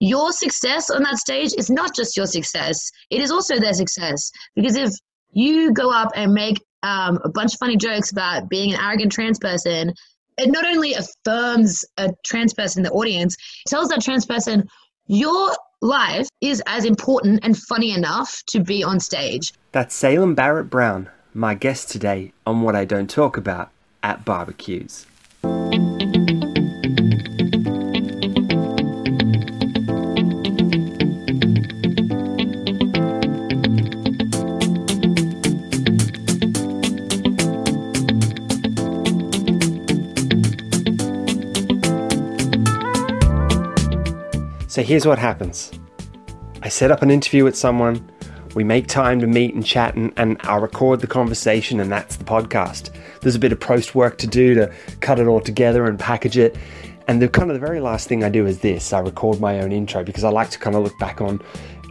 your success on that stage is not just your success, it is also their success. Because if you go up and make um, a bunch of funny jokes about being an arrogant trans person, it not only affirms a trans person in the audience, it tells that trans person, your life is as important and funny enough to be on stage. That's Salem Barrett Brown, my guest today on What I Don't Talk About at Barbecues. So here's what happens. I set up an interview with someone, we make time to meet and chat, and, and I record the conversation, and that's the podcast. There's a bit of post work to do to cut it all together and package it. And the kind of the very last thing I do is this. I record my own intro because I like to kind of look back on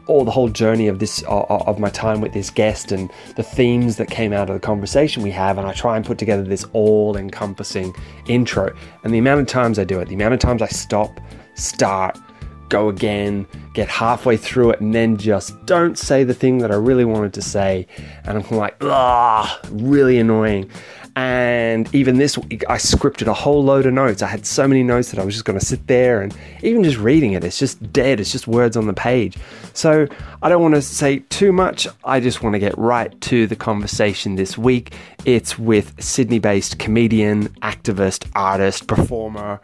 all the whole journey of this of my time with this guest and the themes that came out of the conversation we have. And I try and put together this all encompassing intro. And the amount of times I do it the amount of times I stop start go again, get halfway through it, and then just don't say the thing that I really wanted to say. And I'm like, ah, really annoying. And even this week, I scripted a whole load of notes. I had so many notes that I was just going to sit there and even just reading it, it's just dead. It's just words on the page. So I don't want to say too much. I just want to get right to the conversation this week. It's with Sydney based comedian, activist, artist, performer,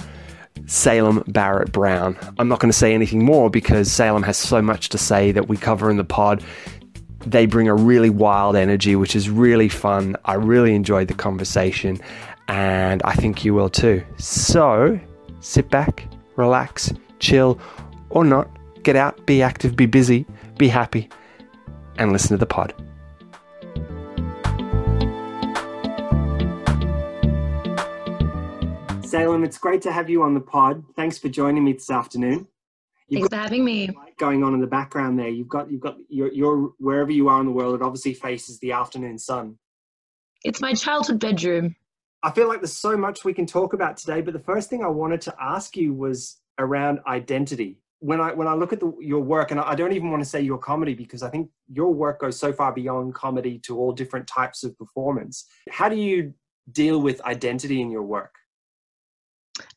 Salem Barrett Brown. I'm not going to say anything more because Salem has so much to say that we cover in the pod. They bring a really wild energy, which is really fun. I really enjoyed the conversation, and I think you will too. So sit back, relax, chill, or not. Get out, be active, be busy, be happy, and listen to the pod. Salem, it's great to have you on the pod. Thanks for joining me this afternoon. You've Thanks for having me. Going on in the background there, you've got you've got your your wherever you are in the world, it obviously faces the afternoon sun. It's my childhood bedroom. I feel like there's so much we can talk about today, but the first thing I wanted to ask you was around identity. When I when I look at the, your work, and I don't even want to say your comedy because I think your work goes so far beyond comedy to all different types of performance. How do you deal with identity in your work?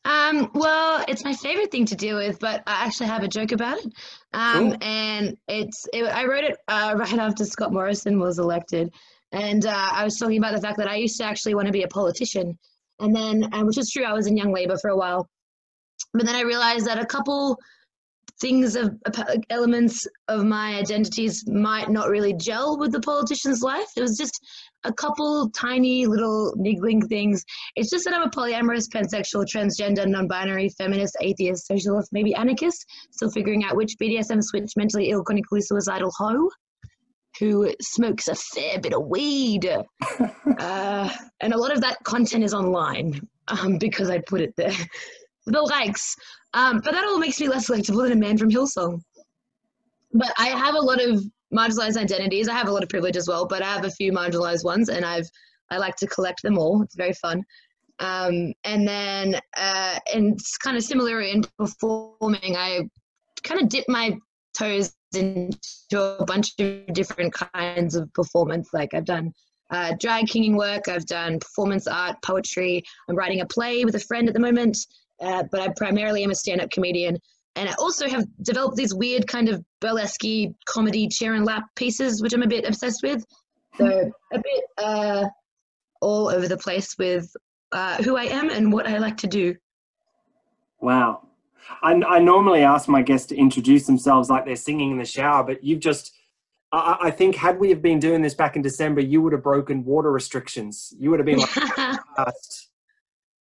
Um, well, it's my favorite thing to deal with, but I actually have a joke about it. Um, cool. And it's it, I wrote it uh, right after Scott Morrison was elected, and uh, I was talking about the fact that I used to actually want to be a politician, and then uh, which is true, I was in Young Labour for a while, but then I realized that a couple things of elements of my identities might not really gel with the politician's life. It was just a couple tiny little niggling things. It's just that I'm a polyamorous, pansexual, transgender, non-binary, feminist, atheist, socialist, maybe anarchist. Still figuring out which BDSM switch, mentally ill, chronically suicidal hoe who smokes a fair bit of weed. uh, and a lot of that content is online um, because I put it there. the likes. Um, but that all makes me less likable than a man from Hillsong. But I have a lot of marginalized identities. I have a lot of privilege as well, but I have a few marginalized ones, and I've I like to collect them all. It's very fun. Um, and then, uh, and kind of similar in performing. I kind of dip my toes into a bunch of different kinds of performance. Like I've done uh, drag kinging work, I've done performance art, poetry. I'm writing a play with a friend at the moment, uh, but I primarily am a stand-up comedian and I also have developed these weird kind of burlesque comedy chair and lap pieces, which I'm a bit obsessed with. So a bit uh, all over the place with uh, who I am and what I like to do. Wow. I, I, normally ask my guests to introduce themselves like they're singing in the shower, but you've just, I, I think, had we have been doing this back in December, you would have broken water restrictions. You would have been like,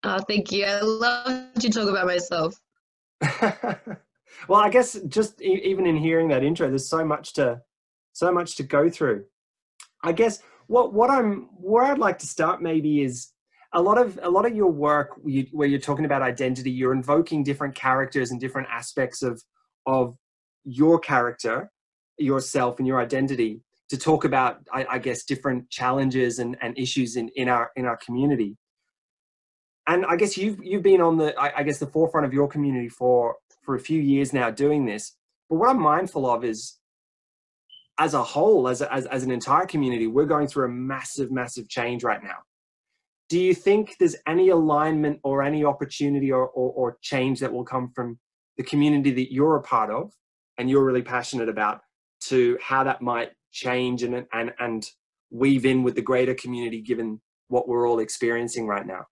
oh, thank you. I love to talk about myself. well, I guess just e- even in hearing that intro, there's so much to so much to go through. I guess what what I'm where I'd like to start maybe is a lot of a lot of your work you, where you're talking about identity. You're invoking different characters and different aspects of of your character, yourself, and your identity to talk about, I, I guess, different challenges and, and issues in, in our in our community and I guess you've you've been on the I, I, guess the forefront of your community for for a few years now doing this. But what I'm mindful of is, as a whole, as, as, as an entire community, we're going through a massive, massive change right now. Do you think there's any alignment or any opportunity or, or, or change that will come from the community that you're a part of and you're really passionate about to how that might change and, and, and weave in with the greater community given what we're all experiencing right now?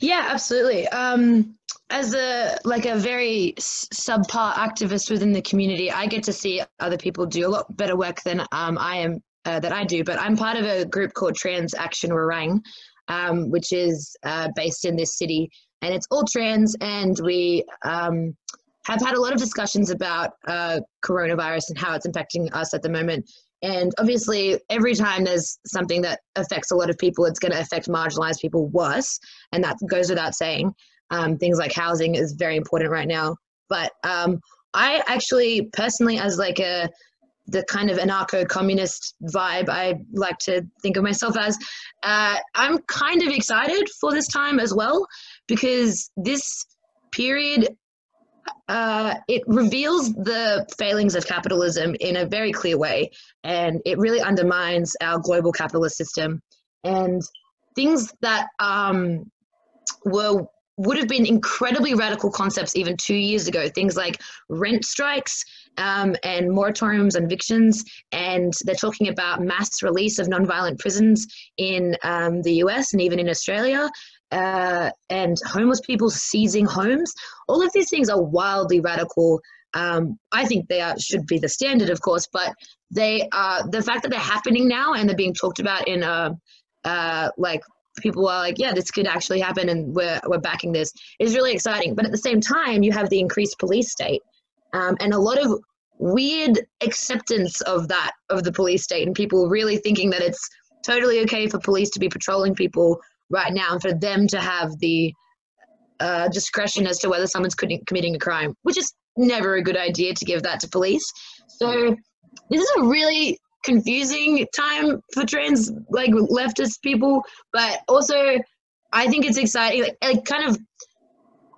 Yeah, absolutely. Um, as a like a very subpar activist within the community, I get to see other people do a lot better work than um, I am uh, that I do. But I'm part of a group called Trans Action Warrang, um, which is uh, based in this city, and it's all trans. And we um, have had a lot of discussions about uh, coronavirus and how it's impacting us at the moment. And obviously, every time there's something that affects a lot of people, it's going to affect marginalized people worse. And that goes without saying. Um, things like housing is very important right now. But um, I actually, personally, as like a the kind of anarcho-communist vibe I like to think of myself as, uh, I'm kind of excited for this time as well because this period uh, it reveals the failings of capitalism in a very clear way, and it really undermines our global capitalist system. And things that um, were would have been incredibly radical concepts even two years ago. Things like rent strikes um, and moratoriums on evictions, and they're talking about mass release of nonviolent prisons in um, the US and even in Australia uh, and homeless people seizing homes. All of these things are wildly radical. Um, I think they are, should be the standard, of course, but they are the fact that they're happening now and they're being talked about in a uh, like people are like, yeah, this could actually happen, and we're we're backing this is really exciting. But at the same time, you have the increased police state um, and a lot of weird acceptance of that of the police state and people really thinking that it's totally okay for police to be patrolling people right now and for them to have the uh, discretion as to whether someone's committing a crime, which is never a good idea to give that to police. So this is a really confusing time for trans like leftist people, but also I think it's exciting. Like, like kind of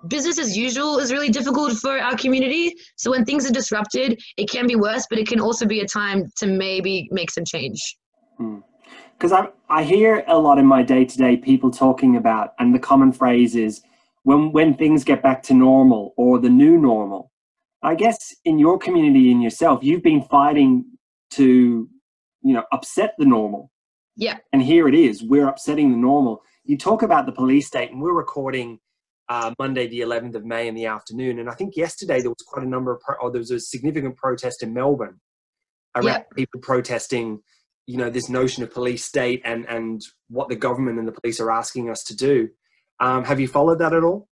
business as usual is really difficult for our community. So when things are disrupted, it can be worse, but it can also be a time to maybe make some change. Hmm because I, I hear a lot in my day to day people talking about, and the common phrase is when, when things get back to normal or the new normal. I guess in your community and yourself, you've been fighting to, you know, upset the normal. Yeah. And here it is. We're upsetting the normal. You talk about the police state, and we're recording uh, Monday, the 11th of May in the afternoon. And I think yesterday there was quite a number of, pro- or there was a significant protest in Melbourne around yeah. people protesting you know this notion of police state and and what the government and the police are asking us to do um, have you followed that at all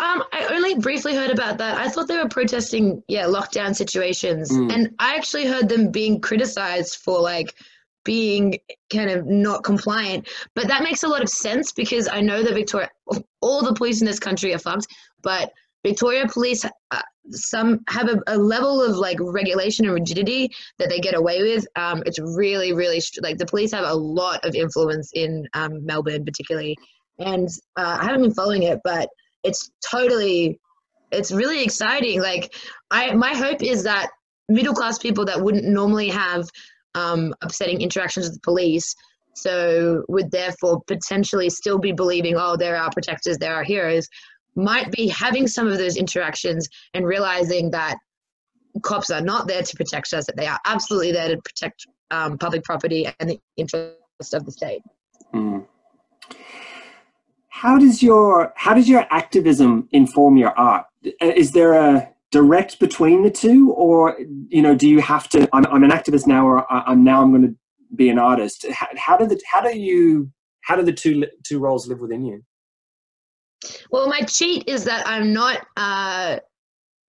um, I only briefly heard about that. I thought they were protesting, yeah, lockdown situations, mm. and I actually heard them being criticized for like being kind of not compliant. But that makes a lot of sense because I know that Victoria, all the police in this country are fucked, but Victoria Police, uh, some have a, a, level of like regulation and rigidity that they get away with. Um, it's really, really like the police have a lot of influence in um, Melbourne, particularly. And uh, I haven't been following it, but it's totally, it's really exciting. Like, I my hope is that middle class people that wouldn't normally have um, upsetting interactions with the police so would therefore potentially still be believing, oh, they're our protectors, they're our heroes, might be having some of those interactions and realizing that cops are not there to protect us, that they are absolutely there to protect um, public property and the interest of the state. Mm. How does your how does your activism inform your art? Is there a direct between the two, or you know, do you have to? I'm, I'm an activist now, or I'm now I'm going to be an artist. How, how do the how do you how do the two two roles live within you? Well, my cheat is that I'm not. Uh,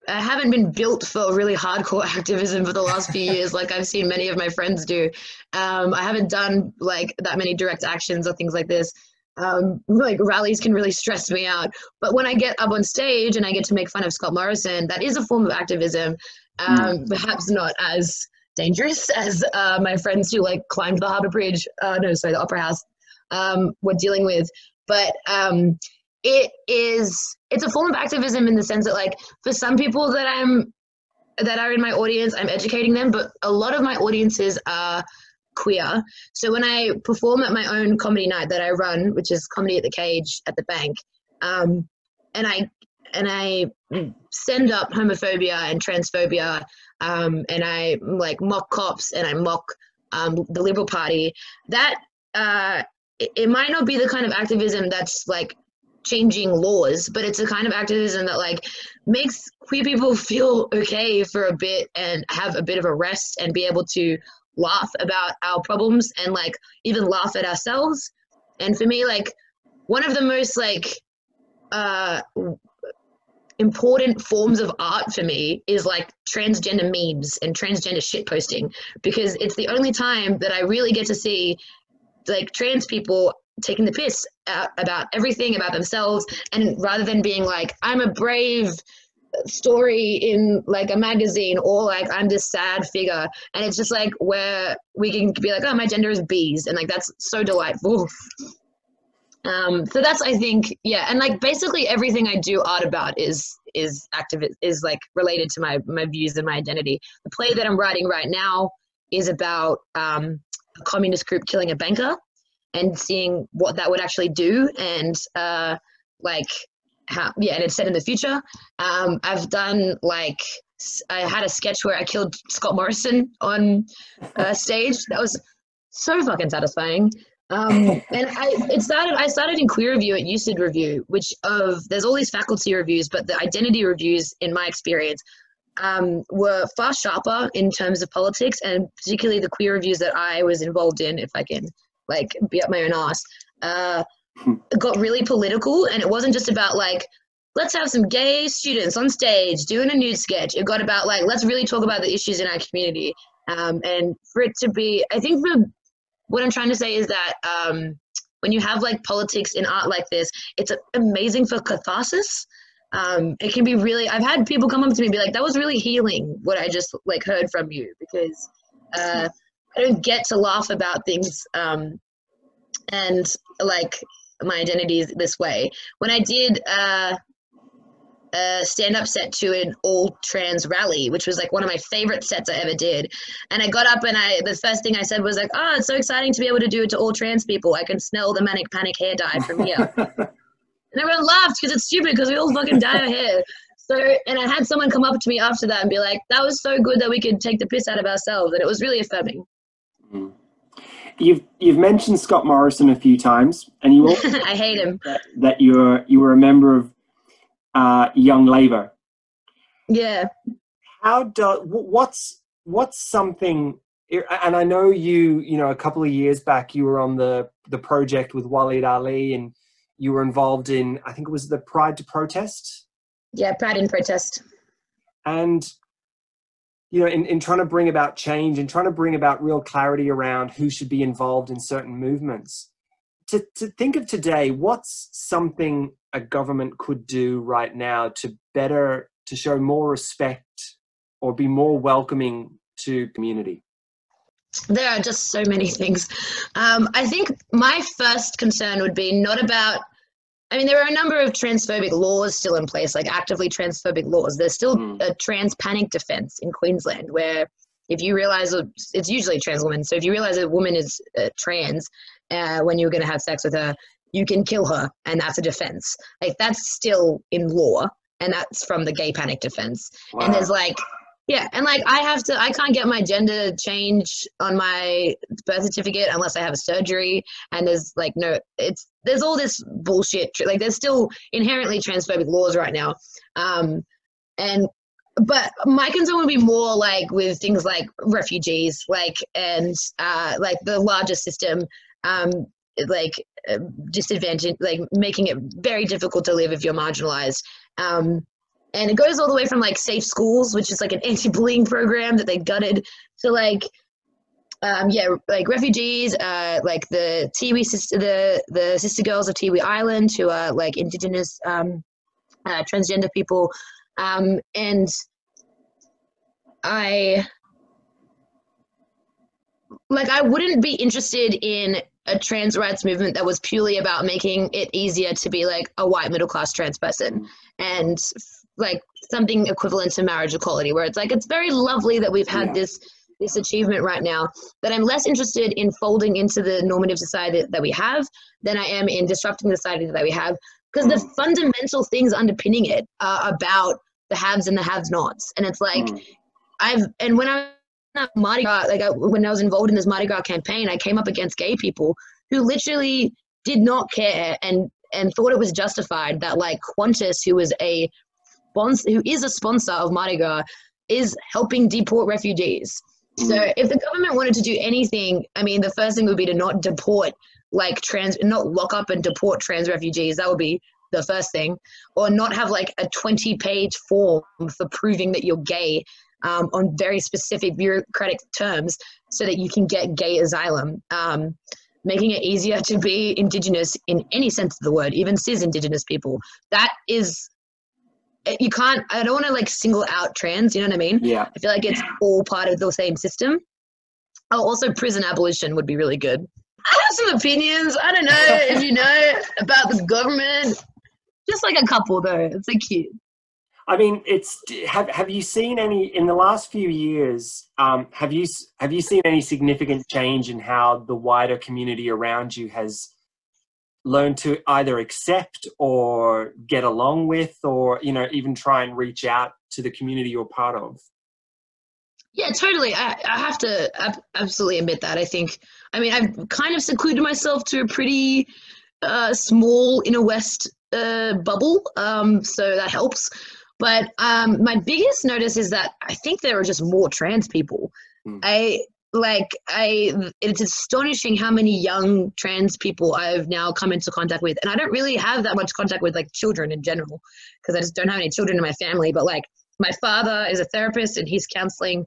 I haven't been built for really hardcore activism for the last few years, like I've seen many of my friends do. Um, I haven't done like that many direct actions or things like this. Um, like rallies can really stress me out. But when I get up on stage and I get to make fun of Scott Morrison, that is a form of activism. Um, mm. Perhaps not as dangerous as uh, my friends who like climbed the Harbour Bridge. Uh, no, sorry, the Opera House. Um, were dealing with, but um, it is it's a form of activism in the sense that like for some people that i'm that are in my audience i'm educating them but a lot of my audiences are queer. So when i perform at my own comedy night that i run which is comedy at the cage at the bank um, and i and i send up homophobia and transphobia um, and i like mock cops and i mock um, the liberal party that uh, it, it might not be the kind of activism that's like changing laws, but it's a kind of activism that like makes queer people feel okay for a bit and have a bit of a rest and be able to laugh about our problems and like even laugh at ourselves. And for me, like one of the most like uh important forms of art for me is like transgender memes and transgender shit posting because it's the only time that I really get to see like trans people taking the piss about everything about themselves and rather than being like i'm a brave story in like a magazine or like i'm this sad figure and it's just like where we can be like oh my gender is bees and like that's so delightful. Um so that's i think yeah and like basically everything i do art about is is active is like related to my my views and my identity. The play that i'm writing right now is about um a communist group killing a banker and seeing what that would actually do and uh, like how yeah and it's set in the future. Um, i've done like i had a sketch where i killed scott morrison on uh, stage. That was so fucking satisfying. Um, and I it started I started in queer revue at USyd revue, which of there's all these faculty revues, but the identity revues, in my experience, um, were far sharper in terms of politics, and particularly the queer revues that I was involved in, if I can like be up my own ass, uh, hmm. got really political, and it wasn't just about like let's have some gay students on stage doing a nude sketch. It got about like let's really talk about the issues in our community, um, and for it to be, I think the what I'm trying to say is that um, when you have like politics in art like this, it's amazing for catharsis. Um, it can be really. I've had people come up to me and be like, "That was really healing." What I just like heard from you because. Uh, I don't get to laugh about things um, and like my identity is this way. When I did uh, a stand up set to an all trans rally, which was like one of my favorite sets I ever did. And I got up and I the first thing I said was like, "Oh, it's so exciting to be able to do it to all trans people. I can smell the manic panic hair dye from here." and everyone laughed because it's stupid because we all fucking dye our hair. So, and I had someone come up to me after that and be like, "That was so good that we could take the piss out of ourselves," and it was really affirming. Mm. You've you've mentioned Scott Morrison a few times, and you also I hate him that, you're you were a member of uh, Young Labour. Yeah. How do what's what's something? And I know you you know a couple of years back you were on the the project with Waleed Aly, and you were involved in I think it was the Pride to Protest. Yeah, Pride in Protest. And you know, in, in trying to bring about change and trying to bring about real clarity around who should be involved in certain movements. To, to think of today, what's something a government could do right now to better, to show more respect or be more welcoming to community? There are just so many things. Um, I think my first concern would be not about I mean, there are a number of transphobic laws still in place, like actively transphobic laws. There's still mm. a trans panic defense in Queensland where if you realize it's usually trans women, so if you realize a woman is uh, trans uh, when you're going to have sex with her, you can kill her, and that's a defense. Like that's still in law, and that's from the gay panic defense. Wow. And there's like yeah, and like I have to, I can't get my gender change on my birth certificate unless I have a surgery. And there's like no, it's there's all this bullshit. Like there's still inherently transphobic laws right now, um, and but my concern would be more like with things like refugees, like and uh, like the larger system, um, like uh, disadvantage, like making it very difficult to live if you're marginalized. Um, and it goes all the way from like safe schools which is like an anti-bullying program that they gutted to like um, yeah like refugees uh, like the tiwi sister the the sister girls of tiwi island who are like indigenous um, uh, transgender people. Um, and i like i wouldn't be interested in a trans rights movement that was purely about making it easier to be like a white middle class trans person. And like something equivalent to marriage equality where it's like it's very lovely that we've had yeah. this this achievement right now that i'm less interested in folding into the normative society that we have than i am in disrupting the society that we have because the fundamental things underpinning it are about the haves and the have nots and it's like mm. i've and when i Mardi Gras, like I, when I was involved in this Mardi Gras campaign, I came up against gay people who literally did not care and and thought it was justified that like Qantas, who was a sponsor, who is a sponsor of Mardi Gras, is helping deport refugees. So mm. if the government wanted to do anything, I mean, the first thing would be to not deport like trans, not lock up and deport trans refugees. That would be the first thing, or not have like a 20 page form for proving that you're gay um, on very specific bureaucratic terms so that you can get gay asylum. Um, making it easier to be indigenous in any sense of the word, even cis indigenous people. That is you can't i don't want to like single out trans you know what i mean? Yeah. I feel like it's all part of the same system. Oh also prison abolition would be really good. I have some opinions i don't know if you know about the government. Just like a couple though it's like cute. I mean, it's have have you seen any in the last few years? Um, have you have you seen any significant change in how the wider community around you has learned to either accept or get along with, or you know, even try and reach out to the community you're part of? Yeah, totally. I, I have to absolutely admit that. I think, I mean, I've kind of secluded myself to a pretty uh, small inner west uh, bubble, um, so that helps. But um, my biggest notice is that I think there are just more trans people. Mm. I like I it's astonishing how many young trans people I've now come into contact with. And I don't really have that much contact with like children in general because I just don't have any children in my family, but like my father is a therapist and he's counseling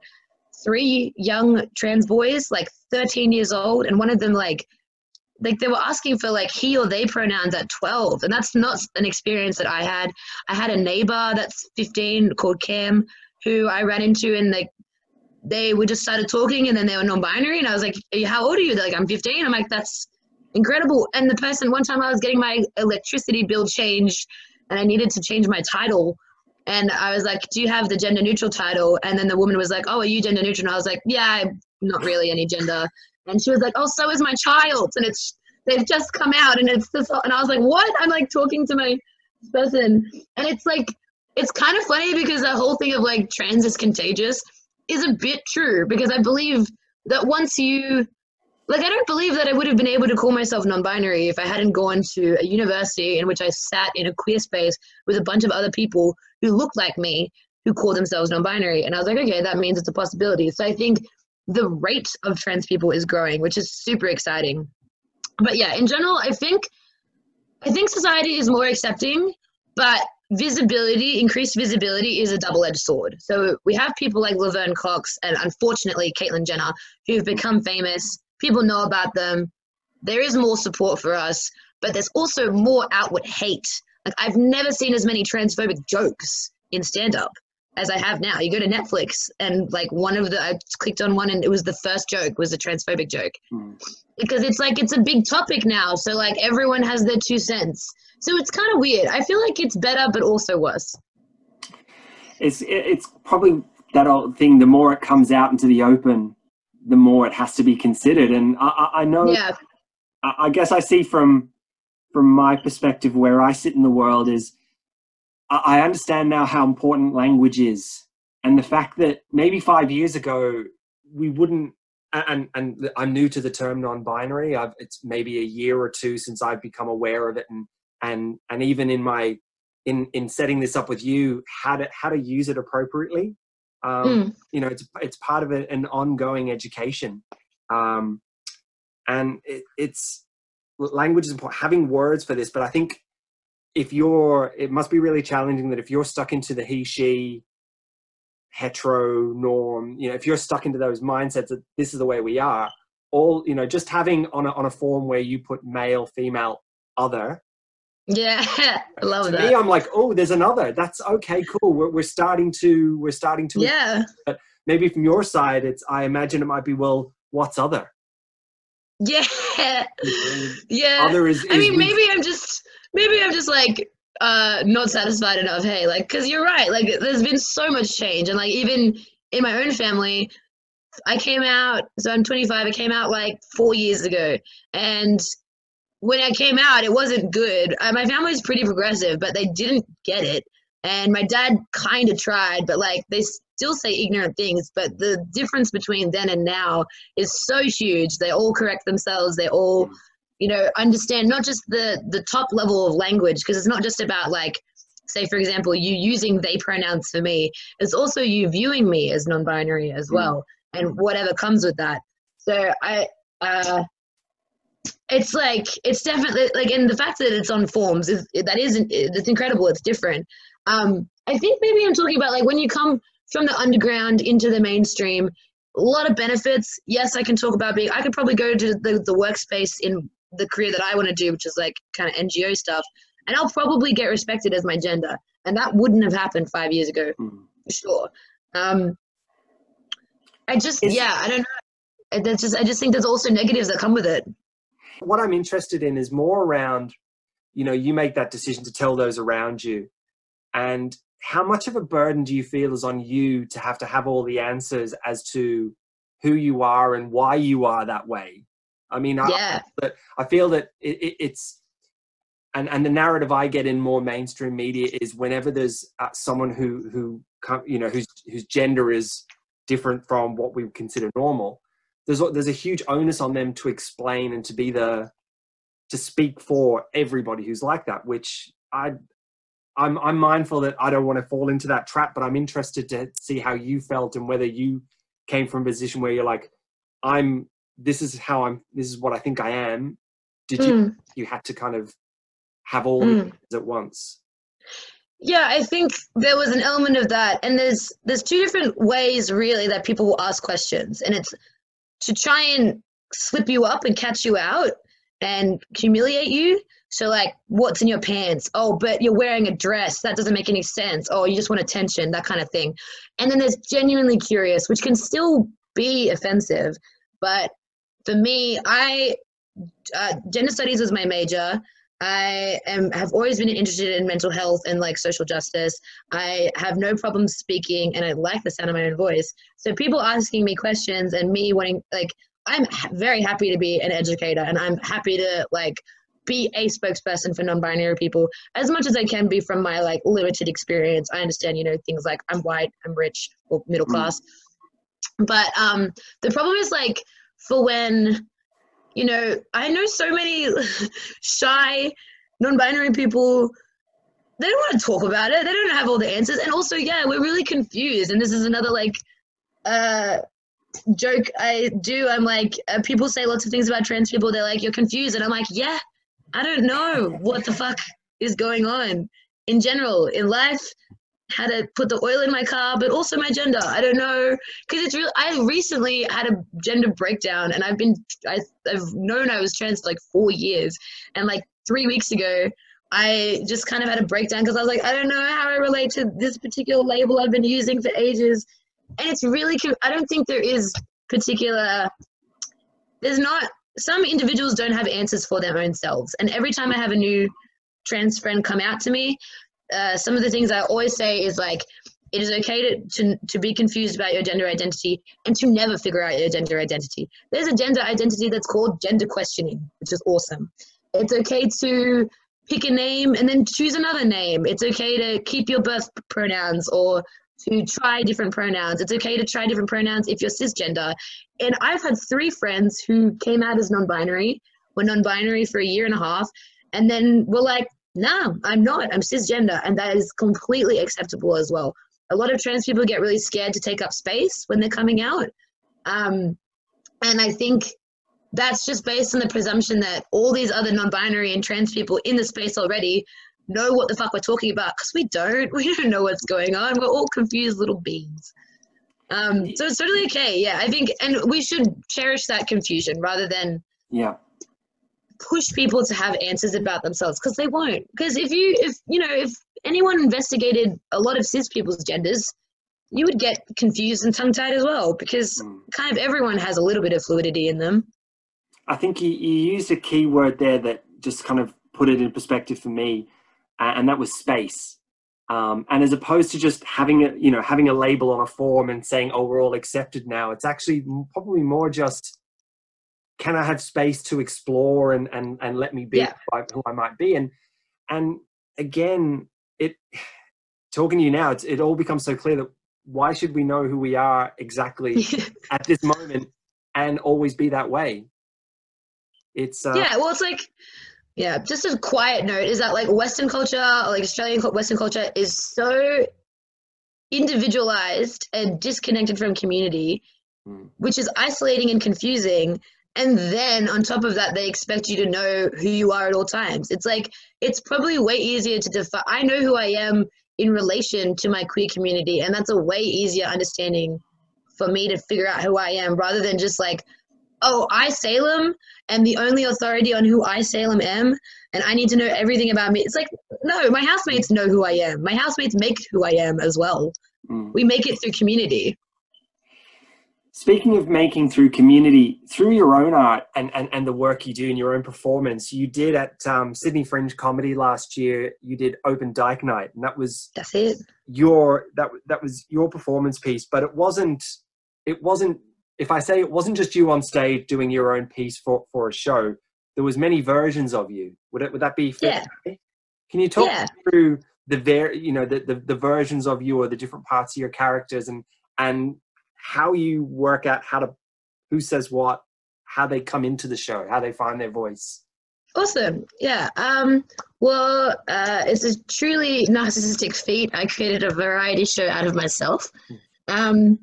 three young trans boys like 13 years old. And one of them like like they were asking for like he or they pronouns at 12 and that's not an experience that i had. I had a neighbor that's 15 called cam who i ran into and like they we just started talking and then they were non-binary and i was like how old are you? They're like i'm 15 i'm like that's incredible. And the person one time i was getting my electricity bill changed and i needed to change my title. And i was like do you have the gender neutral title? And then the woman was like oh are you gender neutral? And i was like yeah i'm not really any gender. And she was like, "Oh, so is my child," and it's they've just come out, and it's this, and I was like, "What?" I'm like talking to my person, and it's like it's kind of funny because the whole thing of like trans is contagious is a bit true because I believe that once you like I don't believe that I would have been able to call myself non-binary if I hadn't gone to a university in which I sat in a queer space with a bunch of other people who looked like me who call themselves non-binary and I was like okay that means it's a possibility so I think the rate of trans people is growing, which is super exciting. But yeah, in general, I think I think society is more accepting, but visibility, increased visibility is a double-edged sword. So we have people like Laverne Cox and unfortunately Caitlyn Jenner who've become famous. People know about them. There is more support for us, but there's also more outward hate. Like I've never seen as many transphobic jokes in stand-up as I have now. You go to Netflix and like one of the I clicked on one and it was the first joke was a transphobic joke. Mm. Because it's like it's a big topic now. So like everyone has their two cents. So it's kind of weird. I feel like it's better but also worse. It's it's probably that old thing the more it comes out into the open the more it has to be considered and I, I know yeah. I guess I see from from my perspective where I sit in the world is I understand now how important language is, and the fact that maybe five years ago we wouldn't. And and I'm new to the term non-binary. I've, it's maybe a year or two since I've become aware of it, and and and even in my in in setting this up with you, how to how to use it appropriately. Um, mm. You know, it's it's part of a, an ongoing education, um, and it, it's language is important. Having words for this, but I think if you're it must be really challenging that if you're stuck into the he she hetero norm you know if you're stuck into those mindsets that this is the way we are all you know just having on a, on a form where you put male female other yeah i love to that me i'm like oh there's another that's okay cool we're, we're starting to we're starting to yeah but maybe from your side it's i imagine it might be well what's other Yeah, yeah. Other is, I mean, maybe I'm just maybe I'm just like uh not satisfied enough. Hey, like, cause you're right. Like, there's been so much change, and like even in my own family, I came out. So I'm 25. I came out like four years ago, and when I came out, it wasn't good. Uh, my family was pretty progressive, but they didn't get it. And my dad kind of tried, but like they still say ignorant things. But the difference between then and now is so huge. They all correct themselves. They all, you know, understand not just the the top level of language because it's not just about like, say for example, you using they pronouns for me. It's also you viewing me as non-binary as Mm. well, and whatever comes with that. So I. Uh, it's like it's definitely like and the fact that it's on forms is that isn't it's incredible it's different. Um i think maybe i'm talking about like when you come from the underground into the mainstream a lot of benefits. Yes i can talk about being i could probably go to the, the workspace in the career that i want to do which is like kind of ngo stuff and i'll probably get respected as my gender and that wouldn't have happened five years ago Mm. for sure. Um i just Is- yeah i don't know. That's just i just think there's also negatives that come with it what I'm interested in is more around, you know, you make that decision to tell those around you. And how much of a burden do you feel is on you to have to have all the answers as to who you are and why you are that way? I mean, I, yeah but I feel that it, it, it's and and the narrative I get in more mainstream media is whenever there's uh, someone who who you know whose whose gender is different from what we would consider normal. There's a- there's a huge onus on them to explain and to be the to speak for everybody who's like that, which I. I'm, I'm mindful that I don't want to fall into that trap, but I'm interested to see how you felt and whether you came from a position where you're like, I'm, this is how I'm, this is what I think I am. Did you Mm. you had to kind of have all Mm. at once. Yeah, I think there was an element of that, and there's there's two different ways really that people will ask questions, and it's to try and slip you up and catch you out and humiliate you. So like, what's in your pants? Oh, but you're wearing a dress. That doesn't make any sense. Oh, you just want attention, that kind of thing. And then there's genuinely curious, which can still be offensive, but for me, I uh, gender studies was my major. I am have always been interested in mental health and like social justice. I have no problem speaking, and I like the sound of my own voice. So people asking me questions and me wanting like I'm very happy to be an educator, and I'm happy to like be a spokesperson for non-binary people as much as I can be from my like limited experience. I understand, you know, things like I'm white, I'm rich, or middle Mm. class. But um, the problem is like for when you know, I know so many shy, non-binary people. They don't want to talk about it. They don't have all the answers, and also, yeah, we're really confused. And this is another like uh, joke I do. I'm like, uh, people say lots of things about trans people. They're like, you're confused, and I'm like, yeah, I don't know what the fuck is going on in general in life. How to put the oil in my car, but also my gender. I don't know because it's real. I recently had a gender breakdown, and I've been I, I've known I was trans for like four years, and like three weeks ago, I just kind of had a breakdown because I was like, I don't know how I relate to this particular label I've been using for ages, and it's really. I don't think there is particular. There's not. Some individuals don't have answers for their own selves, and every time I have a new trans friend come out to me, uh, some of the things I always say is like, it is okay to, to, to be confused about your gender identity and to never figure out your gender identity. There's a gender identity that's called gender questioning, which is awesome. It's okay to pick a name and then choose another name. It's okay to keep your birth pronouns or to try different pronouns. It's okay to try different pronouns if you're cisgender. And I've had three friends who came out as non binary, were non binary for a year and a half, and then were like, no, I'm not. I'm cisgender. And that is completely acceptable as well. A lot of trans people get really scared to take up space when they're coming out. Um, and I think that's just based on the presumption that all these other non binary and trans people in the space already know what the fuck we're talking about because we don't. We don't know what's going on. We're all confused little beings. Um, so it's totally okay. Yeah, I think, and we should cherish that confusion rather than Yeah. Push people to have answers about themselves because they won't. Because if you, if you know, if anyone investigated a lot of cis people's genders, you would get confused and tongue tied as well because Mm. kind of everyone has a little bit of fluidity in them. I think you, you used a key word there that just kind of put it in perspective for me, and that was space. Um, and as opposed to just having a you know having a label on a form and saying oh we're all accepted now it's actually probably more just can i have space to explore and and, and let me be yeah. who i might be and and again it talking to you now it's, it all becomes so clear that why should we know who we are exactly at this moment and always be that way it's uh, yeah well it's like yeah, just a quiet note is that like Western culture, like Australian Western culture, is so individualized and disconnected from community, mm. which is isolating and confusing. And then on top of that, they expect you to know who you are at all times. It's like it's probably way easier to define. I know who I am in relation to my queer community, and that's a way easier understanding for me to figure out who I am rather than just like oh, I Salem am the only authority on who I Salem am, and I need to know everything about me. It's like, no, my housemates know who I am. My housemates make who I am as well. Mm. We make it through community. Speaking of making through community, through your own art and, and, and the work you do in your own performance, you did at um, Sydney Fringe Comedy last year. You did Open Dyke Night, and that was that's it. Your that that was your performance piece, but it wasn't it wasn't if I say it wasn't just you on stage doing your own piece for, for a show, there was many versions of you. Would it would that be fair? Yeah. Can you talk yeah. through the ver- you know the, the, the versions of you or the different parts of your characters and and how you work out how to who says what, how they come into the show, how they find their voice. Awesome. Yeah. Um, well, uh, it's a truly narcissistic feat. I created a variety show out of myself. Um,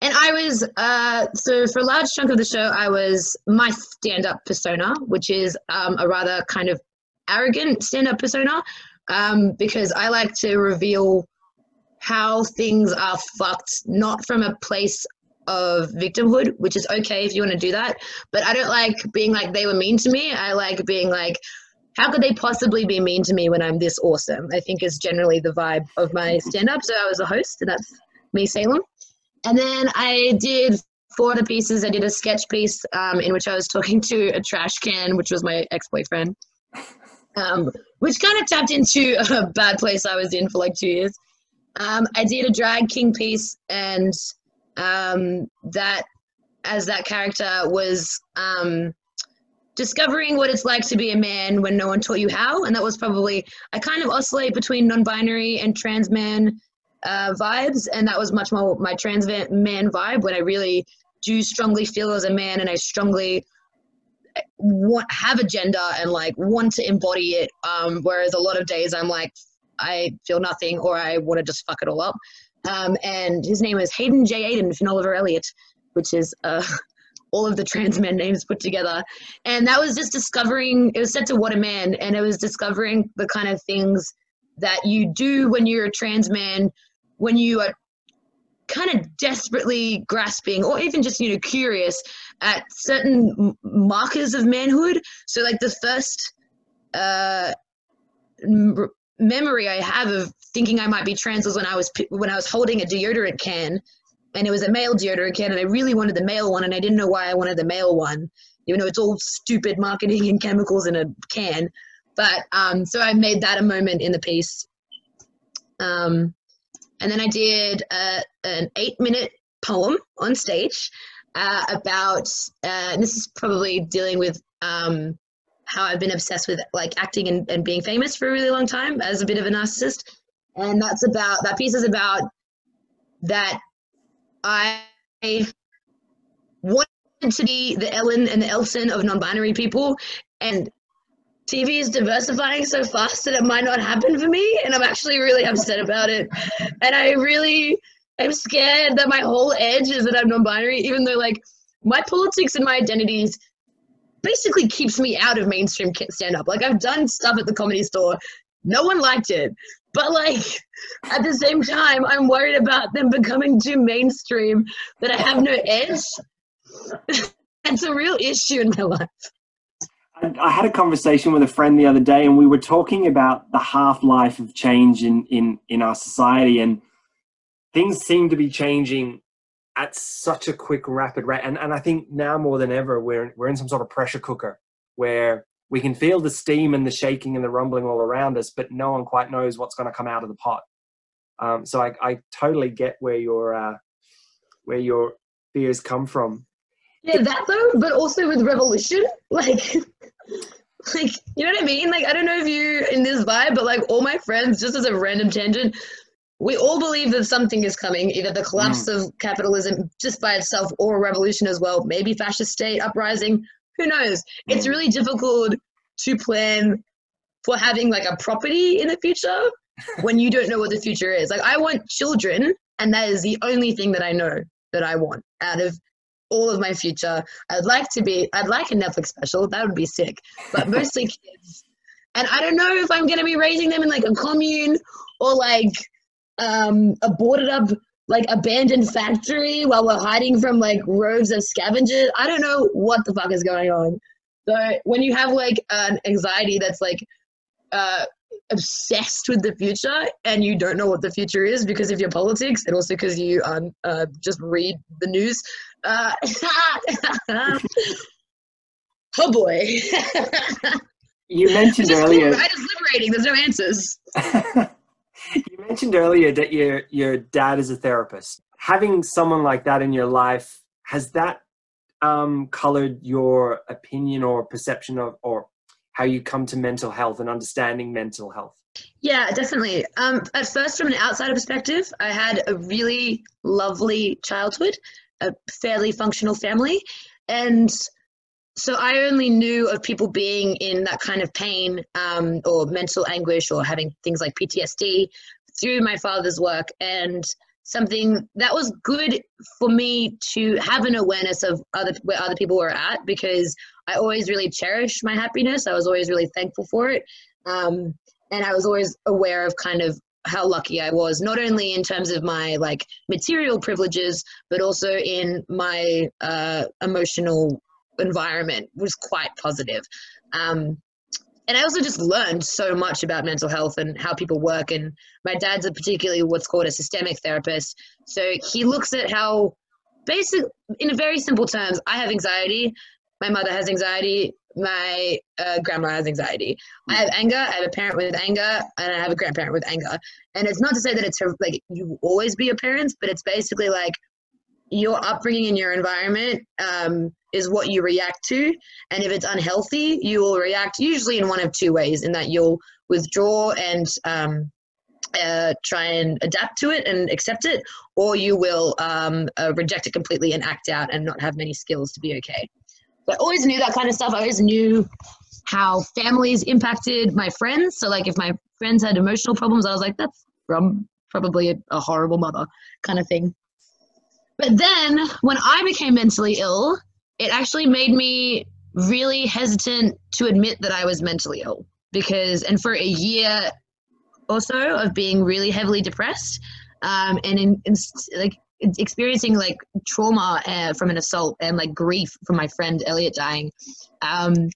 and I was uh, so for a large chunk of the show, I was my stand-up persona, which is um, a rather kind of arrogant stand-up persona, um, because I like to reveal how things are fucked, not from a place of victimhood, which is okay if you want to do that, but I don't like being like they were mean to me. I like being like, how could they possibly be mean to me when I'm this awesome? I think is generally the vibe of my stand-up. So I was a host, and that's me, Salem. And then I did four other pieces. I did a sketch piece um, in which I was talking to a trash can, which was my ex boyfriend, um, which kind of tapped into a bad place I was in for like two years. Um, I did a drag king piece, and um, that as that character was um, discovering what it's like to be a man when no one taught you how. And that was probably, I kind of oscillate between non binary and trans man uh, vibes, and that was much more my trans man vibe when I really do strongly feel as a man, and I strongly want have a gender and like want to embody it. Um, whereas a lot of days I'm like I feel nothing, or I want to just fuck it all up. Um, and his name is Hayden J. Aiden from Oliver Elliott, which is uh, all of the trans men names put together. And that was just discovering, it was set to What a Man, and it was discovering the kind of things that you do when you're a trans man when you are kind of desperately grasping or even just you know curious at certain markers of manhood so like the first uh, memory i have of thinking i might be trans was when i was when i was holding a deodorant can and it was a male deodorant can and i really wanted the male one and i didn't know why i wanted the male one even though it's all stupid marketing and chemicals in a can. But um so i made that a moment in the piece. Um and then I did uh, an eight minute poem on stage uh, about, uh, this is probably dealing with um, how I've been obsessed with like acting and, and being famous for a really long time as a bit of a narcissist. And that's about, that piece is about that I wanted to be the Ellen and the Elton of non binary people. And TV is diversifying so fast that it might not happen for me, and I'm actually really upset about it. And I really I'm scared that my whole edge is that I'm non-binary, even though like my politics and my identities basically keeps me out of mainstream stand-up. Like I've done stuff at the comedy store, no one liked it, but like at the same time, I'm worried about them becoming too mainstream that I have no edge. That's a real issue in my life. I had a conversation with a friend the other day, and we were talking about the half life of change in, in, in our society, and things seem to be changing at such a quick, rapid rate. And, and I think now more than ever, we're, we're in some sort of pressure cooker where we can feel the steam and the shaking and the rumbling all around us, but no one quite knows what's going to come out of the pot. Um, so I, I totally get where your uh, where your fears come from. Yeah, that though, but also with revolution, like, like you know what I mean? Like I don't know if you in this vibe, but like all my friends, just as a random tangent, we all believe that something is coming, either the collapse mm. of capitalism just by itself or a revolution as well, maybe fascist state uprising. Who knows? It's mm. really difficult to plan for having like a property in the future when you don't know what the future is. Like I want children, and that is the only thing that I know that I want out of all of my future. I'd like to be, I'd like a Netflix special. That would be sick. But mostly kids. And I don't know if I'm going to be raising them in like a commune or like um, a boarded up, like abandoned factory while we're hiding from like rows of scavengers. I don't know what the fuck is going on. So when you have like an anxiety that's like uh, obsessed with the future and you don't know what the future is because of your politics and also because you um, uh, just read the news. Uh, oh boy. you mentioned earlier. Right is liberating. There's no answers. mentioned earlier that your your dad is a therapist. Having someone like that in your life has that um, colored your opinion or perception of or how you come to mental health and understanding mental health? Yeah, definitely. Um, at first, from an outsider perspective, I had a really lovely childhood, a fairly functional family. And so I only knew of people being in that kind of pain um, or mental anguish or having things like PTSD through my father's work. And something that was good for me to have an awareness of other where other people were at because I always really cherished my happiness. I was always really thankful for it, um, and I was always aware of kind of how lucky I was, not only in terms of my like material privileges, but also in my uh, emotional environment was quite positive. Um, and I also just learned so much about mental health and how people work. And my dad's a particularly what's called a systemic therapist. So he looks at how, basic, in very simple terms, I have anxiety. My mother has anxiety. My uh, grandma has anxiety. I have anger. I have a parent with anger, and I have a grandparent with anger. And it's not to say that it's like you always be your parents, but it's basically like your upbringing in your environment um, is what you react to. And if it's unhealthy, you will react usually in one of two ways in that you'll withdraw and um, uh, try and adapt to it and accept it, or you will um, uh, reject it completely and act out and not have many skills to be okay. So I always knew that kind of stuff. I always knew how families impacted my friends. So, like, if my friends had emotional problems, I was like, that's from probably a, a horrible mother kind of thing. But then when I became mentally ill, it actually made me really hesitant to admit that I was mentally ill because, and for a year or so of being really heavily depressed um, and in, in, like experiencing like trauma uh, from an assault and like grief from my friend Elliot dying, um,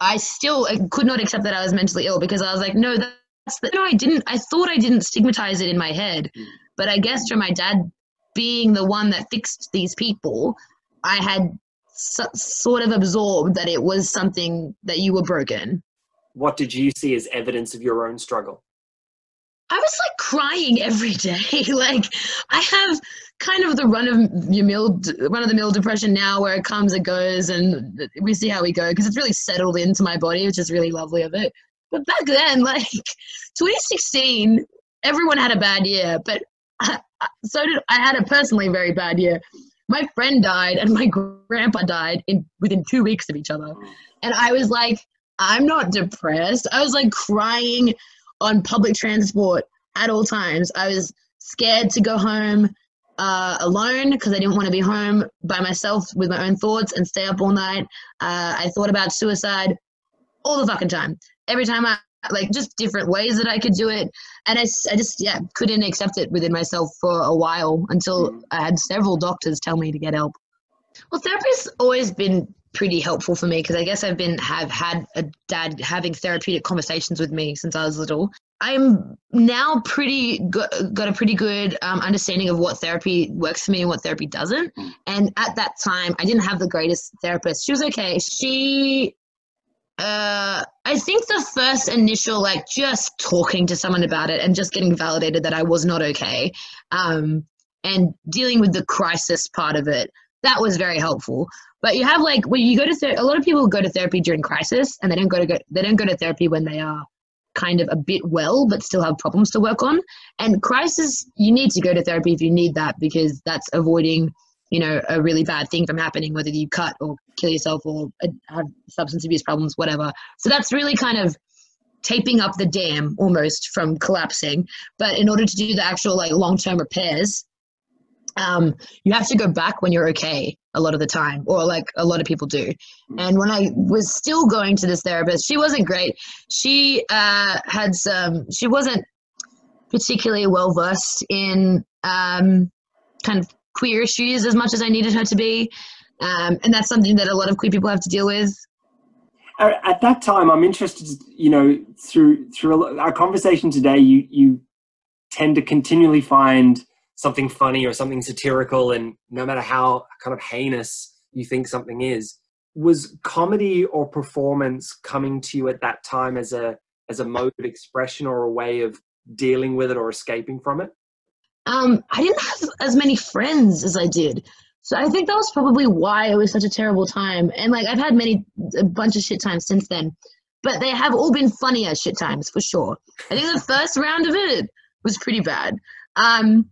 I still could not accept that I was mentally ill because I was like, no, that's the, no, I didn't. I thought I didn't stigmatize it in my head, but I guess from my dad being the one that fixed these people, I had so, sort of absorbed that it was something that you were broken. What did you see as evidence of your own struggle? I was like crying every day. like I have kind of the run of your mill, run of the mill depression now, where it comes, it goes, and we see how we go because it's really settled into my body, which is really lovely of it. But back then, like 2016, everyone had a bad year, but so did I had a personally very bad year. My friend died and my grandpa died in within two weeks of each other, and I was like, I'm not depressed. I was like crying on public transport at all times. I was scared to go home uh, alone because I didn't want to be home by myself with my own thoughts and stay up all night. Uh, I thought about suicide all the fucking time. Every time I like just different ways that I could do it. And I, I just, yeah, couldn't accept it within myself for a while until mm. I had several doctors tell me to get help. Well, therapy's always been pretty helpful for me because I guess I've been have had a dad having therapeutic conversations with me since I was little. I'm now pretty good, got a pretty good um, understanding of what therapy works for me and what therapy doesn't. Mm. And at that time, I didn't have the greatest therapist. She was okay. She, uh, I think the first initial, like just talking to someone about it and just getting validated that I was not okay, um, and dealing with the crisis part of it, that was very helpful. But you have like when you go to a lot of people go to therapy during crisis, and they don't go to go they don't go to therapy when they are kind of a bit well but still have problems to work on and crisis you need to go to therapy if you need that because that's avoiding you know a really bad thing from happening whether you cut or kill yourself or uh, have substance abuse problems whatever so that's really kind of taping up the dam almost from collapsing but in order to do the actual like long-term repairs um, you have to go back when you're okay a lot of the time, or like a lot of people do. And when I was still going to this therapist, she wasn't great. She uh, had some, she wasn't particularly well versed in um, kind of queer issues as much as I needed her to be. Um, and that's something that a lot of queer people have to deal with. At that time, I'm interested, you know, through through our conversation today, you you tend to continually find something funny or something satirical and no matter how kind of heinous you think something is was comedy or performance coming to you at that time as a as a mode of expression or a way of dealing with it or escaping from it um i didn't have as many friends as i did. So i think that was probably why it was such a terrible time. And like i've had many a bunch of shit times since then. But they have all been funnier shit times for sure. I think the first round of it was pretty bad. Um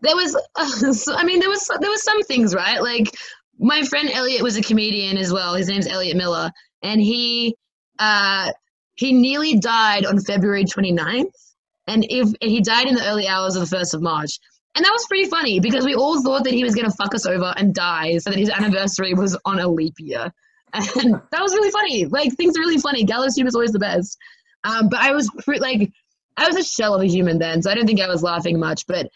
there was uh, i mean there was there was some things right? Like my friend elliot was a comedian as well. His name's elliot miller. And he uh he nearly died on february 29th and if and he died in the early hours of the 1st of march. And that was pretty funny because we all thought that he was going to fuck us over and die so that his anniversary was on a leap year. And that was really funny. Like things are really funny. Gallows humor is always the best. Um, but i was pre- like i was a shell of a human then so i don't think i was laughing much. But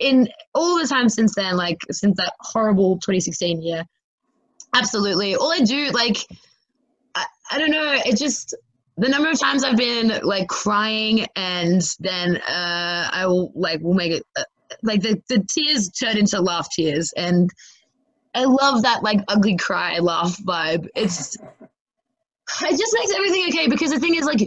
in all the time since then, like since that horrible 2016 year, absolutely. All I do, like, I, I don't know, it just the number of times I've been like crying and then uh, I will like will make it uh, like the, the tears turn into laugh tears and I love that like ugly cry laugh vibe. It's it just makes everything okay because the thing is like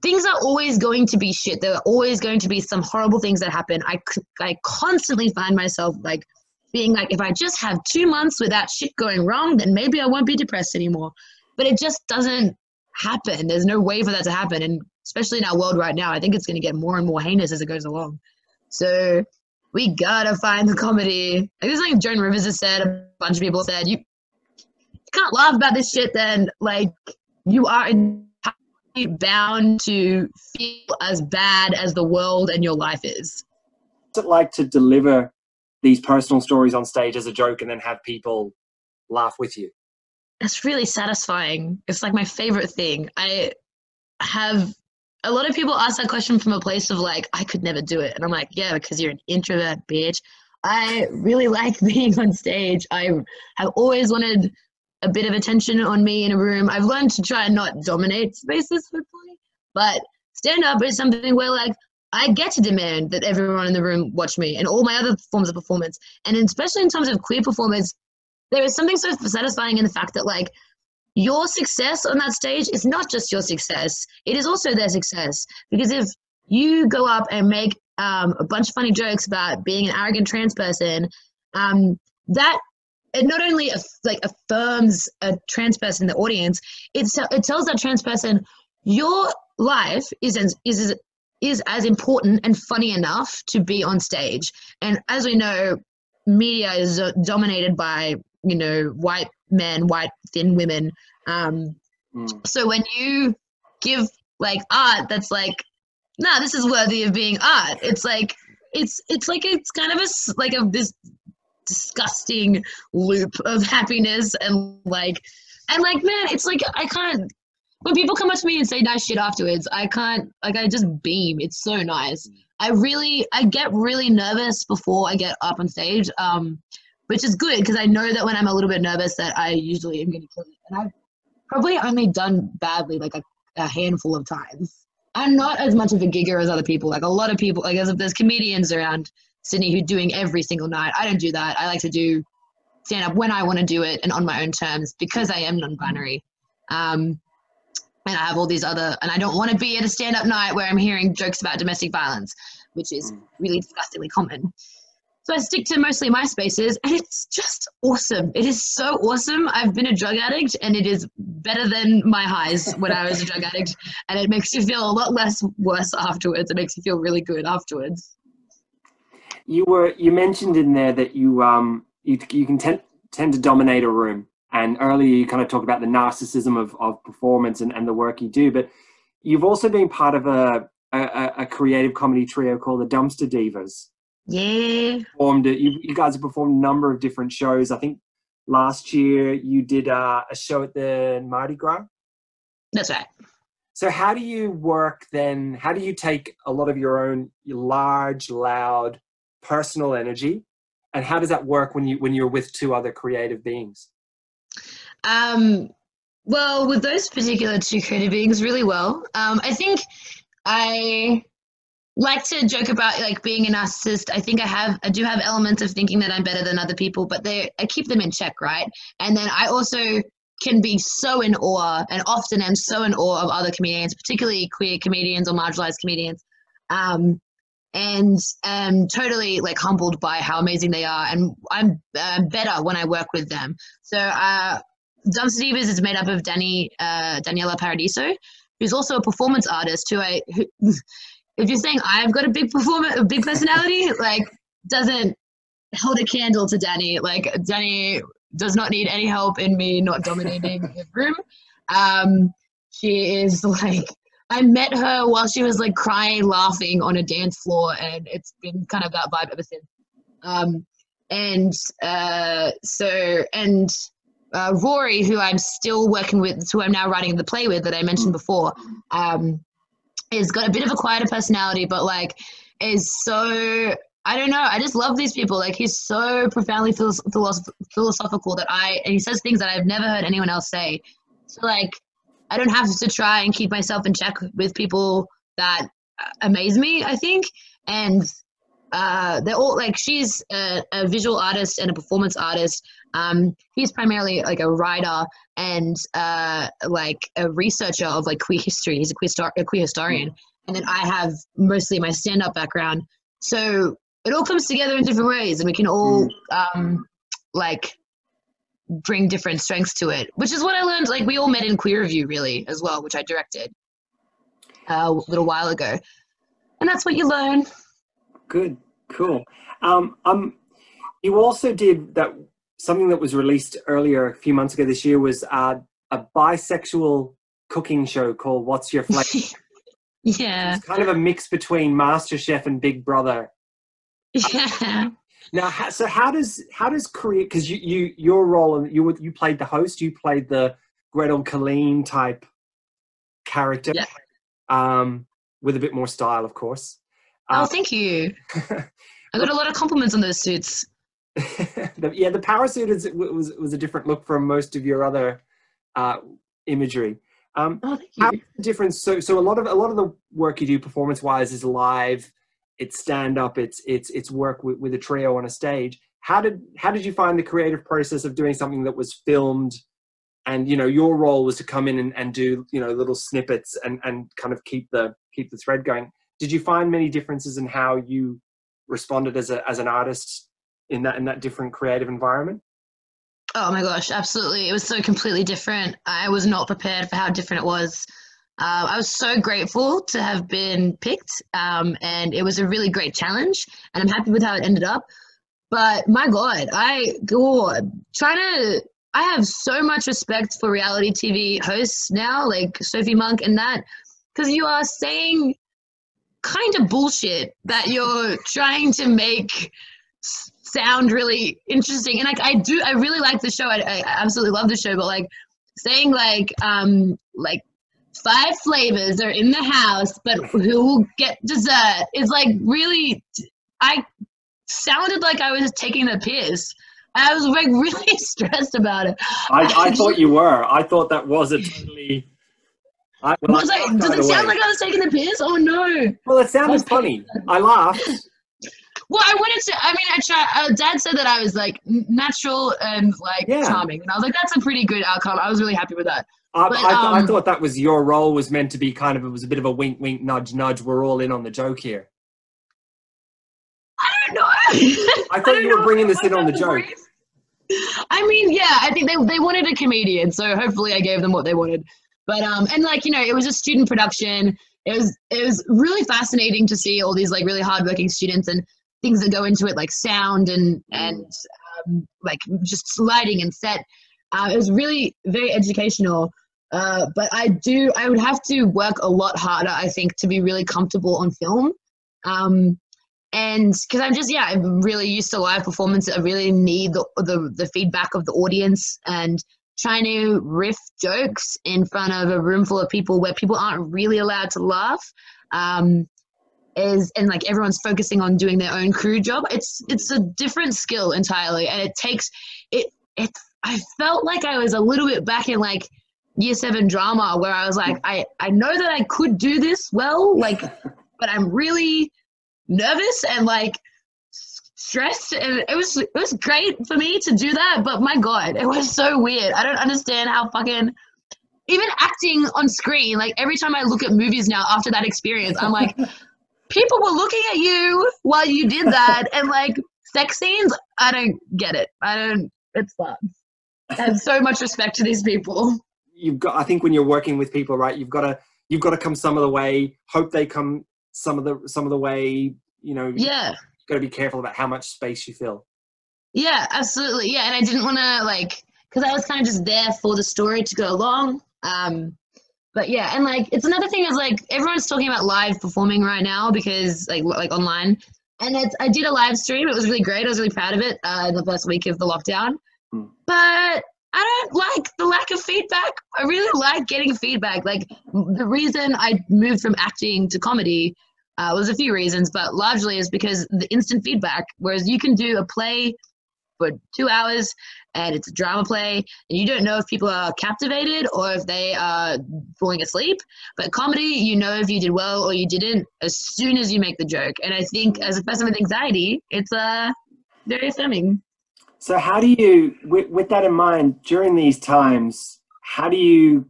things are always going to be shit. There are always going to be some horrible things that happen. I, I constantly find myself like being like, if I just have two months without shit going wrong, then maybe I won't be depressed anymore. But it just doesn't happen. There's no way for that to happen. And especially in our world right now, I think it's going to get more and more heinous as it goes along. So we gotta find the comedy. Like this, like Joan Rivers has said, a bunch of people said, you can't laugh about this shit, then like you are bound to feel as bad as the world and your life is. What's it like to deliver these personal stories on stage as a joke and then have people laugh with you? It's really satisfying. It's like my favorite thing. I have a lot of people ask that question from a place of like, I could never do it. And I'm like, yeah, because you're an introvert, bitch. I really like being on stage. I have always wanted a bit of attention on me in a room. I've learned to try and not dominate spaces, hopefully. But stand up is something where like I get to demand that everyone in the room watch me and all my other forms of performance. And especially in terms of queer performance, there is something so satisfying in the fact that like your success on that stage is not just your success, it is also their success. Because if you go up and make um, a bunch of funny jokes about being an arrogant trans person, um, that it not only like affirms a trans person in the audience, it, it tells that trans person your life is is is as important and funny enough to be on stage. And as we know, media is dominated by you know white men, white thin women. Um, mm. So when you give like art that's like, nah, this is worthy of being art. It's like it's it's like it's kind of a like a this disgusting loop of happiness and like and like man it's like i can't when people come up to me and say nice shit afterwards i can't like i just beam it's so nice i really i get really nervous before i get up on stage um which is good because i know that when i'm a little bit nervous that i usually am going to kill it and i've probably only done badly like a, a handful of times I'm not as much of a gigger as other people. Like a lot of people, like there's, there's comedians around Sydney who are doing every single night. I don't do that. I like to do stand up when I want to do it and on my own terms because I am non-binary. Um, and I have all these other, and I don't want to be at a stand-up night where I'm hearing jokes about domestic violence, which is mm. really disgustingly common. So I stick to mostly my spaces, and it's just awesome. It is so awesome. I've been a drug addict, and it is better than my highs when I was a drug addict, and it makes you feel a lot less worse afterwards. It makes you feel really good afterwards. You were you mentioned in there that you um you you can tend tend to dominate a room, and earlier you kind of talk about the narcissism of of performance and and the work you do, but you've also been part of a a, a creative comedy trio called the Dumpster Divas yeah. Performed it. You, you guys have performed a number of different shows. I think last year you did uh, a show at the Mardi Gras. That's right. So how do you work then? How do you take a lot of your own large, loud, personal energy, and how does that work when you when you're with two other creative beings? Um, well, with those particular two creative beings, really well. Um, I think I like to joke about like being a narcissist. I think I have I do have elements of thinking that I'm better than other people, but they I keep them in check, right? And then I also can be so in awe and often am so in awe of other comedians, particularly queer comedians or marginalized comedians. Um, and am totally like humbled by how amazing they are, and I'm uh, better when I work with them. So, uh, Dumpster Divas is made up of Danny uh, Daniela Paradiso, who's also a performance artist who I who, if you're saying I've got a big performance, a big personality, like doesn't hold a candle to Danny. Like Danny does not need any help in me not dominating the room. Um, she is like I met her while she was like crying, laughing on a dance floor, and it's been kind of that vibe ever since. Um, and uh, so and uh, Rory, who I'm still working with, who I'm now writing the play with that I mentioned before. Um, is got a bit of a quieter personality, but like is so I don't know. I just love these people. Like he's so profoundly philosoph- philosophical that I and he says things that I've never heard anyone else say. So like I don't have to try and keep myself in check with people that amaze me. I think and uh, they're all like she's a, a, visual artist and a performance artist. Um, he's primarily like a writer and uh, like a researcher of like queer history. He's a queer, star- a queer historian, and then I have mostly my stand-up background. So it all comes together in different ways, and we can all um, like bring different strengths to it, which is what I learned. Like we all met in Queer Revue, really, as well, which I directed uh, a little while ago, and that's what you learn. Good. Cool. Um, um, you also did that something that was released earlier a few months ago this year was uh, a bisexual cooking show called What's Your Flava? yeah. It's kind of a mix between MasterChef and Big Brother. Yeah. Now, so how does how does create? Because you you your role and you you played the host, you played the Gretel Killeen type character, yeah. um, with a bit more style, of course. Oh, um, thank you. I got a lot of compliments on those suits. the, yeah, the power suit is, was was a different look from most of your other uh, imagery. Um, oh, thank you. How different? So, so a lot of a lot of the work you do performance wise is live. It's stand up. It's it's it's work with, with a trio on a stage. How did how did you find the creative process of doing something that was filmed? And you know your role was to come in and, and do you know little snippets and, and kind of keep the keep the thread going did you find many differences in how you responded as a as an artist in that in that different creative environment? Oh my gosh, absolutely! It was so completely different. I was not prepared for how different it was. Uh, I was so grateful to have been picked, um, and it was a really great challenge. And I'm happy with how it ended up. But my God, I God, trying to. I have so much respect for reality TV hosts now, like Sophie Monk and that, because you are saying kind of bullshit that you're trying to make sound really interesting. And like I do, I really like the show. I, I absolutely love the show. But like saying like um like five flavors are in the house, but who will get dessert is like really. I sounded like I was taking the piss. I was like really stressed about it. I, I thought you were. I thought that was a totally I, well, was I, does it sound like I was taking the piss? Oh no! Well, it sounded funny. I laughed. Well, I wanted to. I mean, I try. Uh, Dad said that I was like natural and like yeah. charming, and I was like, that's a pretty good outcome. I was really happy with that. I, but, I, th- um, I, thought that was your role was meant to be kind of it was a bit of a wink, wink, nudge, nudge. We're all in on the joke here. I don't know. I thought I you were bringing this in on the joke. I mean, yeah, I think they they wanted a comedian, so hopefully I gave them what they wanted. But um, and like you know, it was a student production. It was it was really fascinating to see all these like really hardworking students and things that go into it, like sound and and um, like just lighting and set. Uh, it was really very educational. Uh, but I do, I would have to work a lot harder, I think, to be really comfortable on film. Um, and because I'm just, yeah, I'm really used to live performance. I really need the, the, the feedback of the audience and trying to riff jokes in front of a room full of people where people aren't really allowed to laugh. Um, is and like everyone's focusing on doing their own crew job it's it's a different skill entirely and it takes it it i felt like i was a little bit back in like year seven drama where I was like, I, I know that I could do this well, like, but I'm really nervous and like stressed and it was it was great for me to do that, but my god, it was so weird. I don't understand how fucking even acting on screen, like every time I look at movies now after that experience, I'm like, people were looking at you while you did that and like sex scenes, I don't get it. I don't it's fun. I have so much respect to these people you've got. I think when you're working with people, right, you've got to you've got to come some of the way. Hope they come some of the some of the way. You know. Yeah. Got to be careful about how much space you fill. Yeah, absolutely. Yeah, and I didn't want to like because I was kind of just there for the story to go along. Um, but yeah, and like it's another thing is like everyone's talking about live performing right now because like like online. And it's I did a live stream. It was really great. I was really proud of it. Uh, the first week of the lockdown. Hmm. But I don't like the lack of feedback. I really like getting feedback. Like the reason I moved from acting to comedy uh, was a few reasons, but largely is because the instant feedback. Whereas you can do a play for two hours and it's a drama play and you don't know if people are captivated or if they are falling asleep but comedy you know if you did well or you didn't as soon as you make the joke and i think as a person with anxiety it's uh very affirming so, how do you, with, with that in mind, during these times, how do you,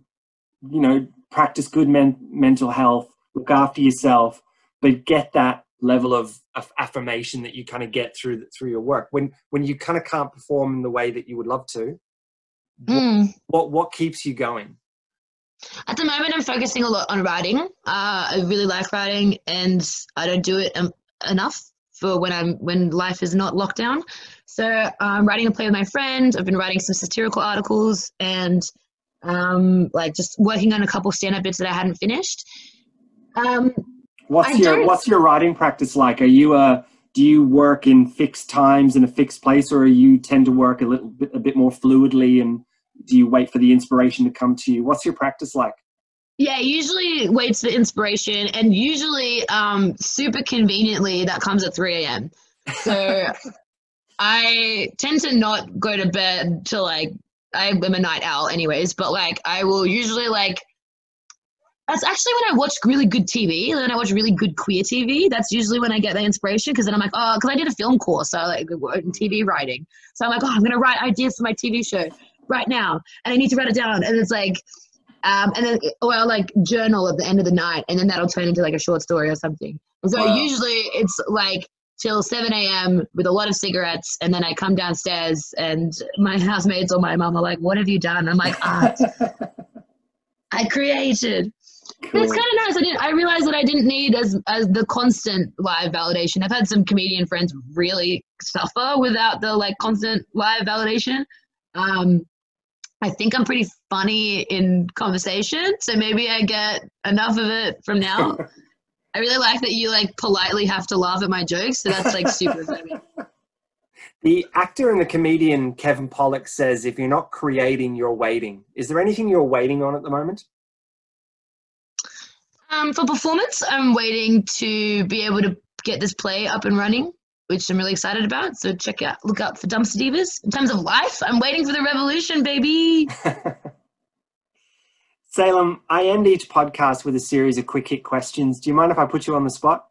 you know, practice good men- mental health, look after yourself, but get that level of, of affirmation that you kind of get through through your work when when you kind of can't perform in the way that you would love to? Mm. What, what what keeps you going? At the moment, I'm focusing a lot on writing. Uh, I really like writing, and I don't do it um, enough for when I'm when life is not lockdown. So I'm writing a play with my friend. I've been writing some satirical articles and um, like just working on a couple stand-up bits that I hadn't finished. Um, what's I your What's your writing practice like? Are you a do you work in fixed times in a fixed place, or are you tend to work a little bit a bit more fluidly? And do you wait for the inspiration to come to you? What's your practice like? Yeah, usually waits for inspiration, and usually, um, super conveniently, that comes at 3 a.m. So I tend to not go to bed till like I am a night owl, anyways. But like, I will usually like. That's actually when I watch really good TV. Then I watch really good queer TV. That's usually when I get the inspiration because then I'm like, oh, because I did a film course, so like TV writing. So I'm like, oh, I'm gonna write ideas for my TV show right now, and I need to write it down. And it's like, um, and then, well, like journal at the end of the night, and then that'll turn into like a short story or something. And so wow. usually it's like till 7 a.m. with a lot of cigarettes, and then I come downstairs, and my housemates or my mom are like, "What have you done?" I'm like, "Art. I created." Cool. It's kind of nice. I didn't. I realized that I didn't need as as the constant live validation. I've had some comedian friends really suffer without the like constant live validation. Um, I think I'm pretty funny in conversation, so maybe I get enough of it from now. I really like that you like politely have to laugh at my jokes, so that's like super funny. The actor and the comedian Kevin Pollak says, "If you're not creating, you're waiting." Is there anything you're waiting on at the moment? Um, for performance, I'm waiting to be able to get this play up and running which I'm really excited about. So check out, look out for Dumpster Divas. In terms of life, I'm waiting for the revolution, baby. Salem, I end each podcast with a series of quick hit questions. Do you mind if I put you on the spot?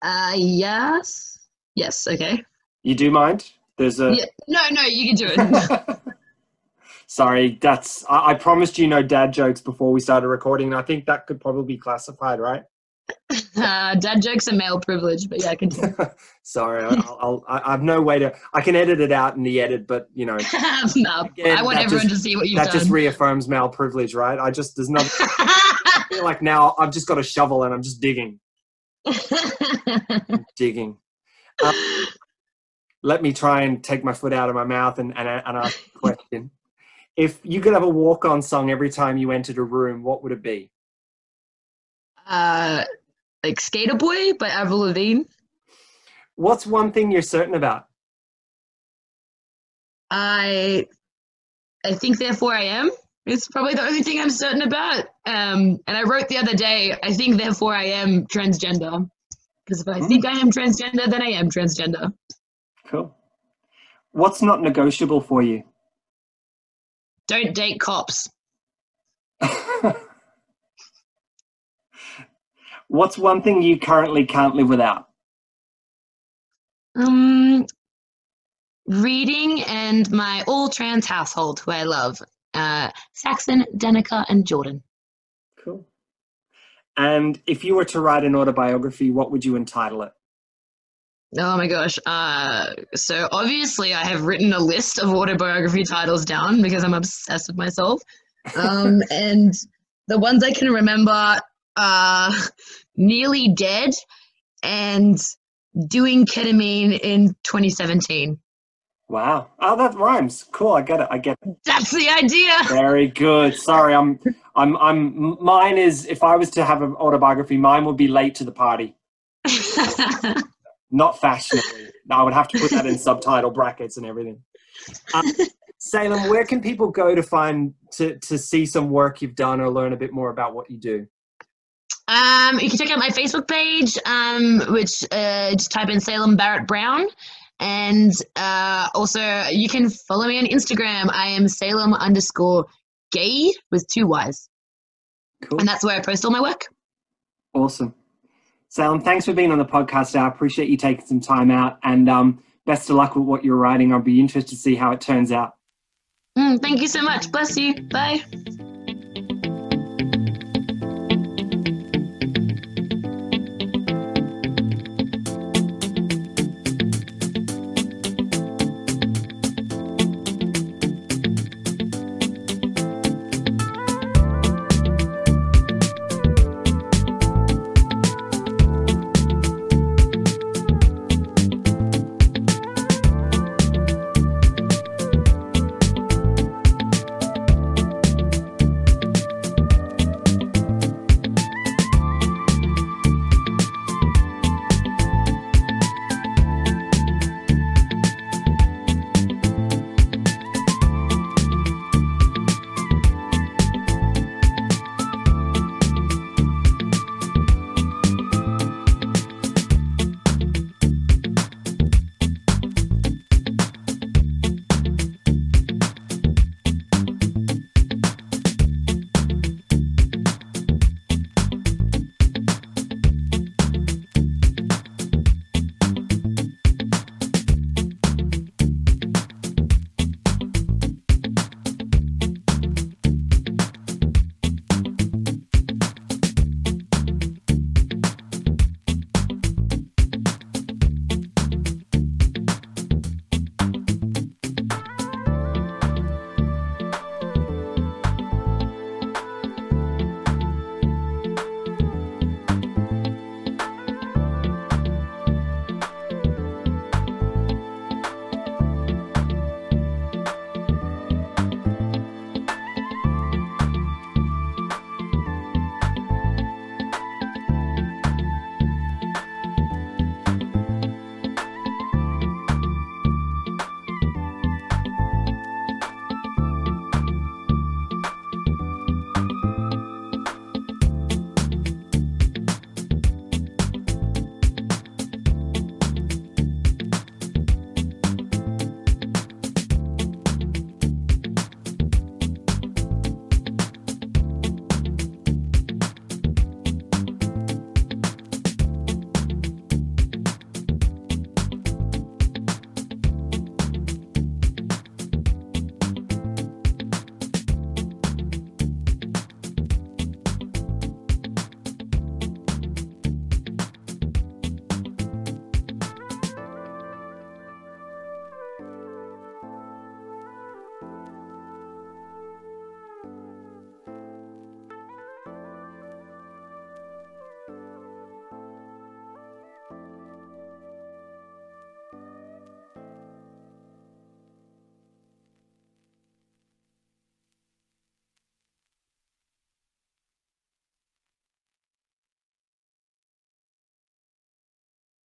Uh, yes. Yes, okay. You do mind? There's a. Yeah. No, no, you can do it. Sorry, that's. I, I, promised you no dad jokes before we started recording, and I think that could probably be classified, right? Uh, dad jokes are male privilege, but yeah, continue. Sorry, I'll, I'll, I have no way to. I can edit it out in the edit, but you know. no, again, I want everyone just, to see what you've that done. That just reaffirms male privilege, right? I just there's nothing. I feel like now I've just got a shovel and I'm just digging. digging. Um, let me try and take my foot out of my mouth and, and, and ask a question. If you could have a walk-on song every time you entered a room, what would it be? Uh, like Sk8er Boi by Avril Lavigne. What's one thing you're certain about? I, I think therefore I am. It's probably the only thing I'm certain about. Um, and I wrote the other day, I think therefore I am transgender. Because if I mm. think I am transgender, then I am transgender. Cool. What's not negotiable for you? Don't date cops. What's one thing you currently can't live without? Um, reading and my all trans household, who I love uh, Saxon, Danica, and Jordan. Cool. And if you were to write an autobiography, what would you entitle it? Oh my gosh. Uh, so obviously, I have written a list of autobiography titles down because I'm obsessed with myself. Um, and the ones I can remember are Nearly Dead and Doing Ketamine in 2017. Wow. Oh, that rhymes. Cool. I get it. I get it. That's the idea. Very good. Sorry, I'm, I'm, I'm. Mine is. If I was to have an autobiography, mine would be late to the party. Not fashionably. Now I would have to put that in subtitle brackets and everything. Um, Salem, where can people go to find to to see some work you've done or learn a bit more about what you do? Um, you can check out my Facebook page, um, which uh, just type in Salem Barrett Brown. And uh, also, you can follow me on Instagram. I am Salem underscore gay with two Y's. Cool. And that's where I post all my work. Awesome. Salem, thanks for being on the podcast. I appreciate you taking some time out. And um, best of luck with what you're writing. I'll be interested to see how it turns out. Mm, thank you so much. Bless you. Bye.